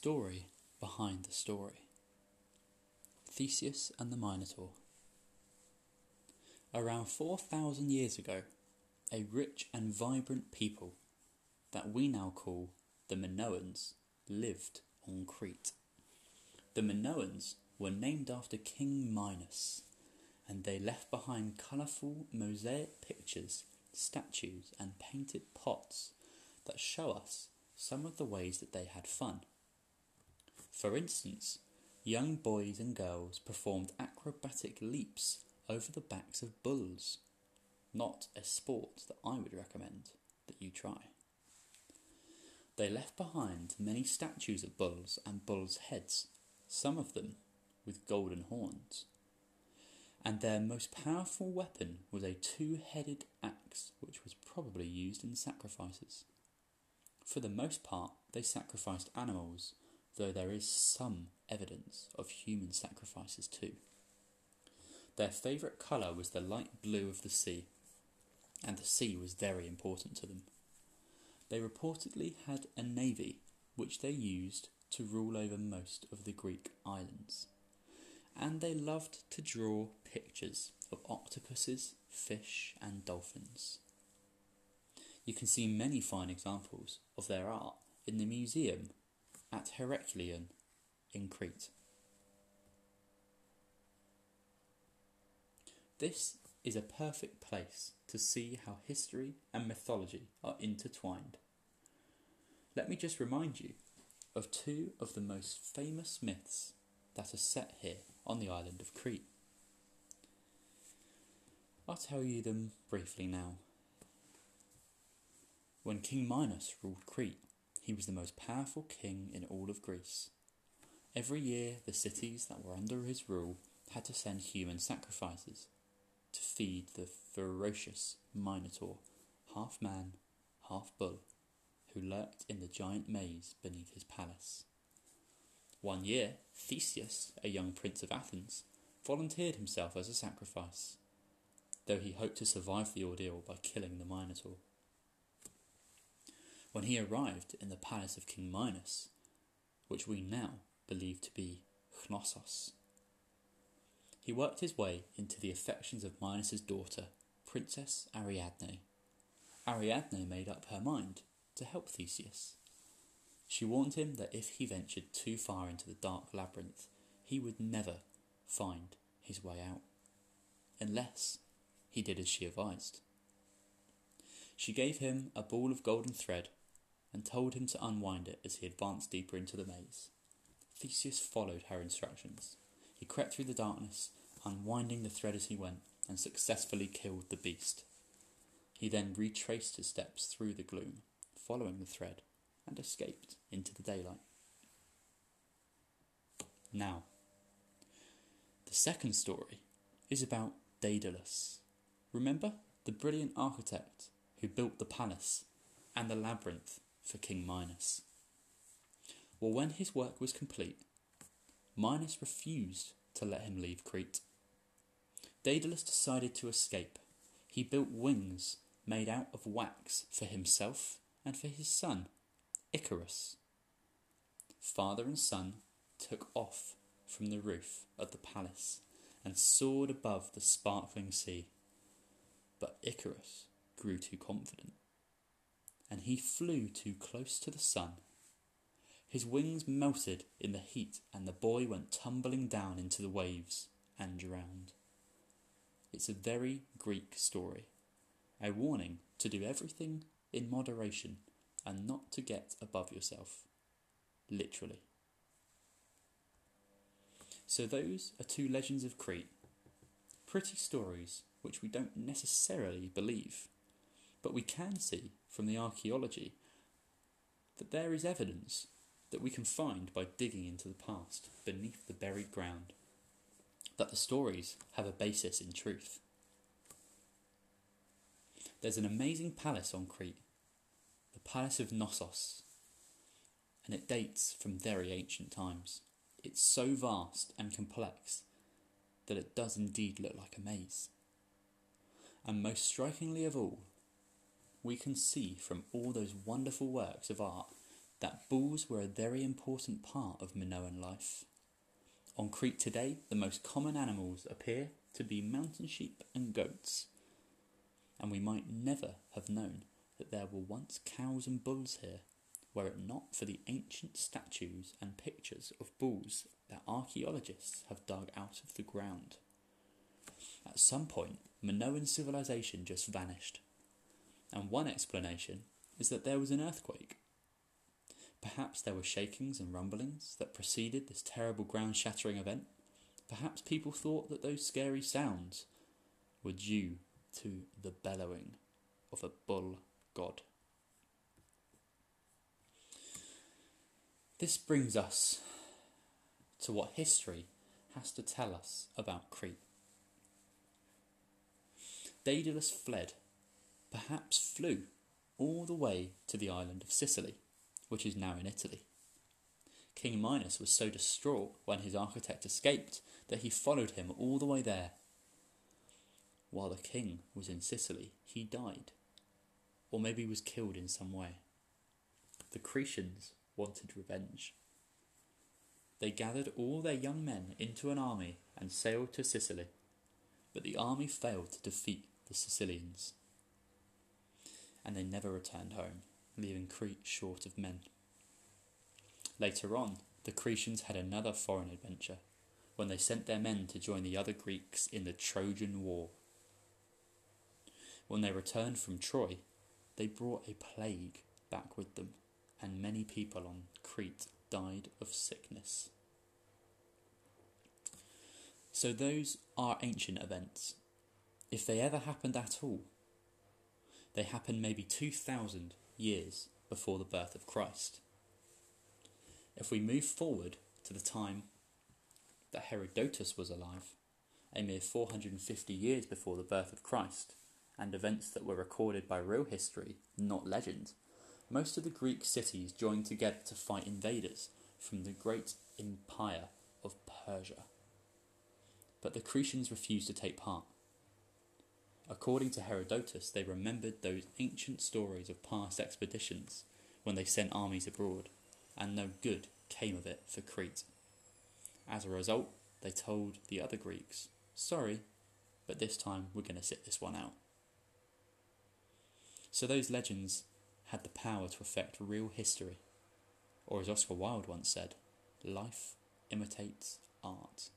story behind the story Theseus and the Minotaur. Around 4,000 years ago, a rich and vibrant people that we now call the Minoans lived on Crete. The Minoans were named after King Minos, and they left behind colourful mosaic pictures, statues, and painted pots that show us some of the ways that they had fun. For instance, young boys and girls performed acrobatic leaps over the backs of bulls, not a sport that I would recommend that you try. They left behind many statues of bulls and bulls' heads, some of them with golden horns. And their most powerful weapon was a two headed axe, which was probably used in sacrifices. For the most part, they sacrificed animals, though there is some evidence of human sacrifices too. Their favourite colour was the light blue of the sea, and the sea was very important to them. They reportedly had a navy which they used to rule over most of the Greek islands. And they loved to draw pictures of octopuses, fish, and dolphins. You can see many fine examples of their art in the museum at Heraklion in Crete. This is a perfect place to see how history and mythology are intertwined. Let me just remind you of two of the most famous myths that are set here on the island of Crete. I'll tell you them briefly now. When King Minos ruled Crete, he was the most powerful king in all of Greece. Every year, the cities that were under his rule had to send human sacrifices to feed the ferocious Minotaur, half man, half bull, who lurked in the giant maze beneath his palace. One year, Theseus, a young prince of Athens, volunteered himself as a sacrifice, though he hoped to survive the ordeal by killing the Minotaur. When he arrived in the palace of King Minos, which we now believe to be Knossos, he worked his way into the affections of Minos's daughter, Princess Ariadne. Ariadne made up her mind to help Theseus. She warned him that if he ventured too far into the dark labyrinth, he would never find his way out, unless he did as she advised. She gave him a ball of golden thread and told him to unwind it as he advanced deeper into the maze. Theseus followed her instructions. He crept through the darkness, unwinding the thread as he went, and successfully killed the beast. He then retraced his steps through the gloom, following the thread, and escaped into the daylight. Now, the second story is about Daedalus. Remember the brilliant architect who built the palace and the labyrinth for King Minos. Well, when his work was complete, Minos refused to let him leave Crete. Daedalus decided to escape. He built wings made out of wax for himself and for his son, Icarus. Father and son took off from the roof of the palace and soared above the sparkling sea. But Icarus grew too confident and he flew too close to the sun. His wings melted in the heat, and the boy went tumbling down into the waves and drowned. It's a very Greek story, a warning to do everything in moderation and not to get above yourself. Literally. So, those are two legends of Crete. Pretty stories which we don't necessarily believe, but we can see from the archaeology that there is evidence that we can find by digging into the past beneath the buried ground, that the stories have a basis in truth. There's an amazing palace on Crete, the Palace of Knossos, and it dates from very ancient times. It's so vast and complex that it does indeed look like a maze. And most strikingly of all, we can see from all those wonderful works of art that bulls were a very important part of Minoan life. On Crete today, the most common animals appear to be mountain sheep and goats, and we might never have known that there were once cows and bulls here, were it not for the ancient statues and pictures of bulls that archaeologists have dug out of the ground. At some point, Minoan civilization just vanished, and one explanation is that there was an earthquake. Perhaps there were shakings and rumblings that preceded this terrible ground shattering event. Perhaps people thought that those scary sounds were due to the bellowing of a bull god. This brings us to what history has to tell us about Crete. Daedalus fled, perhaps flew, all the way to the island of Sicily, which is now in Italy. King Minos was so distraught when his architect escaped that he followed him all the way there. While the king was in Sicily, he died, or maybe was killed in some way. The Cretians wanted revenge. They gathered all their young men into an army and sailed to Sicily, but the army failed to defeat the Sicilians, and they never returned home, leaving Crete short of men. Later on, the Cretans had another foreign adventure when they sent their men to join the other Greeks in the Trojan War. When they returned from Troy, they brought a plague back with them, and many people on Crete died of sickness. So, those are ancient events if they ever happened at all, they happened maybe 2,000 years before the birth of Christ. If we move forward to the time that Herodotus was alive, a mere 450 years before the birth of Christ, and events that were recorded by real history, not legend, most of the Greek cities joined together to fight invaders from the great empire of Persia. But the Cretans refused to take part. According to Herodotus, they remembered those ancient stories of past expeditions when they sent armies abroad, and no good came of it for Crete. As a result, they told the other Greeks, Sorry, but this time we're going to sit this one out. So those legends had the power to affect real history. Or as Oscar Wilde once said, life imitates art.